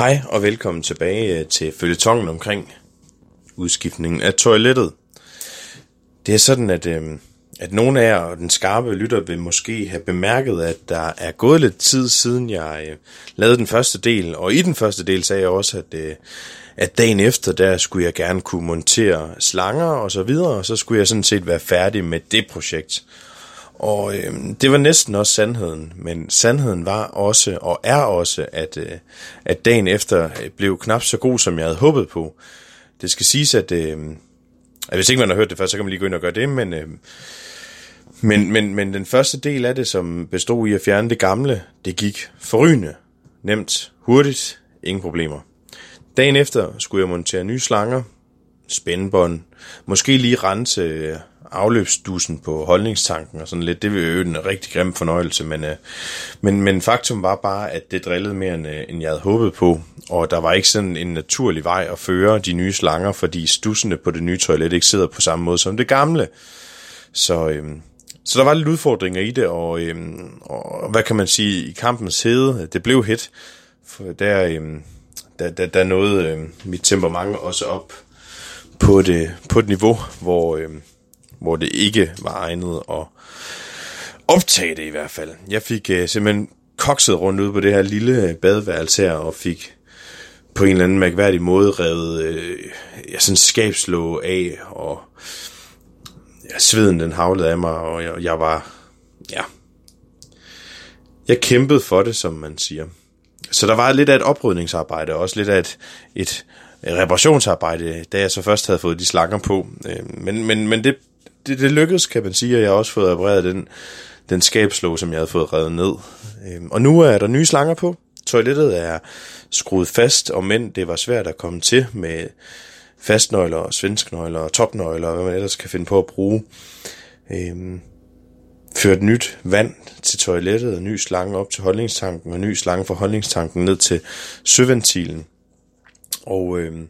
Hej og velkommen tilbage øh, til følgetongen omkring udskiftningen af toilettet. Det er sådan, at, øh, at nogle af jer og den skarpe lytter vil måske have bemærket, at der er gået lidt tid siden jeg øh, lavede den første del, og i den første del sagde jeg også, at, øh, at dagen efter, der skulle jeg gerne kunne montere slanger og så videre, og så skulle jeg sådan set være færdig med det projekt. Og øh, det var næsten også sandheden, men sandheden var også, og er også, at, øh, at dagen efter øh, blev knap så god, som jeg havde håbet på. Det skal siges, at, øh, at hvis ikke man har hørt det før, så kan man lige gå ind og gøre det, men, øh, men, men, men den første del af det, som bestod i at fjerne det gamle, det gik forrygende, nemt, hurtigt, ingen problemer. Dagen efter skulle jeg montere nye slanger, spændebånd, måske lige rense øh, afløbsdussen på holdningstanken og sådan lidt. Det vil jo en rigtig grim fornøjelse, men, øh, men, men faktum var bare, at det drillede mere, end, øh, end jeg havde håbet på, og der var ikke sådan en naturlig vej at føre de nye slanger, fordi stussene på det nye toilet ikke sidder på samme måde som det gamle. Så, øh, så der var lidt udfordringer i det, og, øh, og hvad kan man sige, i kampens hede, det blev hit, for der, øh, der, der, der nåede øh, mit temperament også op på, det, på et niveau, hvor, øh, hvor det ikke var egnet at optage det i hvert fald. Jeg fik øh, simpelthen kokset rundt ud på det her lille øh, badeværelse her, og fik på en eller anden mærkværdig måde revet øh, ja, sådan skabslå af, og ja, sveden den havlede af mig, og jeg, jeg var, ja, jeg kæmpede for det, som man siger. Så der var lidt af et oprydningsarbejde, og også lidt af et, et reparationsarbejde, da jeg så først havde fået de slanger på. Øh, men, men, men det det, det lykkedes, kan man sige, og jeg har også fået repareret den, den skabslåg, som jeg havde fået revet ned. Øhm, og nu er der nye slanger på. Toilettet er skruet fast, og men det var svært at komme til med fastnøgler, svensknøgler, topnøgler, og hvad man ellers kan finde på at bruge. Øhm, ført nyt vand til toilettet, og ny slange op til holdningstanken, og ny slange fra holdningstanken ned til søventilen. Og, øhm,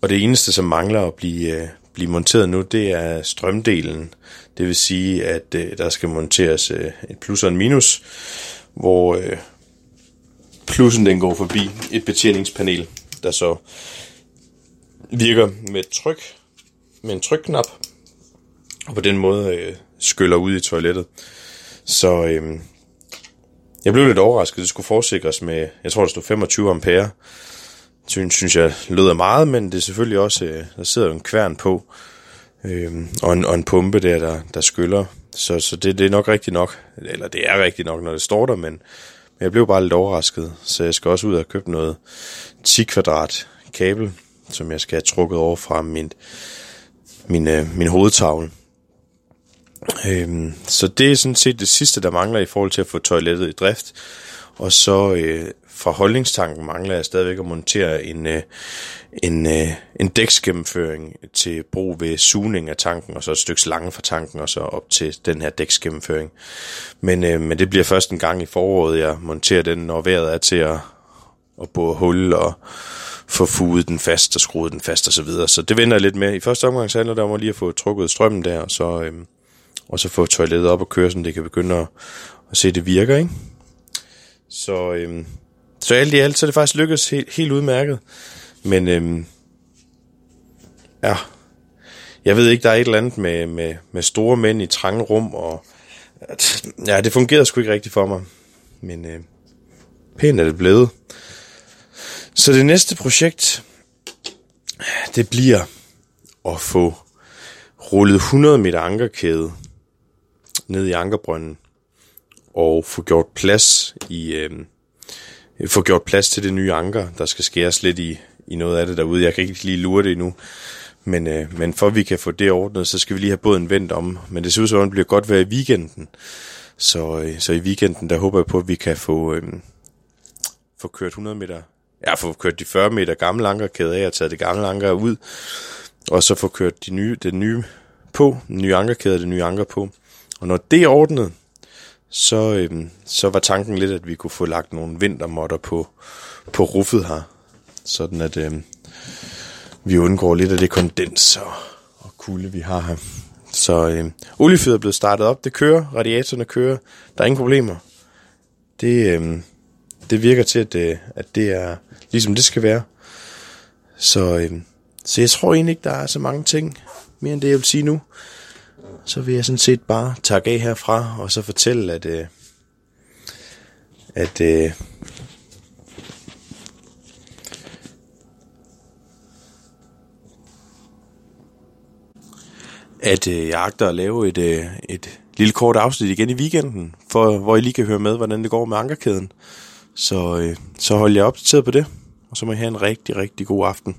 og det eneste, som mangler at blive, øh, blive monteret nu, det er strømdelen. Det vil sige, at øh, der skal monteres øh, et plus og en minus, hvor øh, plussen den går forbi et betjeningspanel, der så virker med et tryk, med en trykknap, og på den måde øh, skyller ud i toilettet. Så øh, jeg blev lidt overrasket, det skulle forsikres med, jeg tror det stod 25 ampere, synes, synes jeg lød meget, men det er selvfølgelig også, øh, der sidder en kværn på, øh, og, en, og en pumpe der, der, der skyller. Så, så det, det er nok rigtigt nok, eller det er rigtigt nok, når det står der, men, men jeg blev bare lidt overrasket, så jeg skal også ud og købe noget 10 kvadrat kabel, som jeg skal have trukket over fra min, min, øh, min hovedtavle. Øhm, så det er sådan set det sidste, der mangler i forhold til at få toilettet i drift. Og så øh, fra holdningstanken mangler jeg stadigvæk at montere en, øh, en, øh, en dæksgennemføring til brug ved sugning af tanken, og så et stykke slange fra tanken, og så op til den her dæksgennemføring. Men, øh, men det bliver først en gang i foråret, jeg monterer den, når vejret er til at, at bore hul og få fuget den fast og skruet den fast og så videre. Så det venter jeg lidt med. I første omgang så handler det om at lige at få trukket strømmen der, og så, øh, og så få toilettet op og køre, så det kan begynde at, at se, at det virker, ikke? Så, øhm, så alt i alt, så er det faktisk lykkedes helt, helt udmærket. Men øhm, ja, jeg ved ikke, der er et eller andet med, med, med store mænd i trange rum, og at, ja, det fungerede sgu ikke rigtigt for mig. Men øh, pænt er det blevet. Så det næste projekt, det bliver at få rullet 100 meter ankerkæde ned i ankerbrønden og få gjort plads i øh, få gjort plads til det nye anker. Der skal skæres lidt i, i noget af det derude. Jeg kan ikke lige lure det endnu. Men, øh, men for at vi kan få det ordnet, så skal vi lige have båden vendt om. Men det ser ud som om, det bliver godt være i weekenden. Så, øh, så i weekenden, der håber jeg på, at vi kan få, øh, få kørt 100 meter, ja, få kørt de 40 meter gamle ankerkæde af og taget det gamle anker ud. Og så få kørt de nye, det nye på, den nye ankerkæde det nye anker på. Og når det er ordnet, så, øhm, så var tanken lidt, at vi kunne få lagt nogle vintermotter på, på ruffet her, sådan at øhm, vi undgår lidt af det kondens og, og kulde, vi har her. Så øhm, oliefyret er blevet startet op, det kører, radiatorerne kører, der er ingen problemer. Det, øhm, det virker til, at, øh, at det er ligesom det skal være. Så, øhm, så jeg tror egentlig ikke, der er så mange ting mere end det, jeg vil sige nu. Så vil jeg sådan set bare takke af herfra, og så fortælle, at, øh, at øh, at øh, jeg agter at lave et, øh, et lille kort afsnit igen i weekenden, for, hvor I lige kan høre med, hvordan det går med ankerkæden. Så, øh, så hold jer opdateret på det, og så må I have en rigtig, rigtig god aften.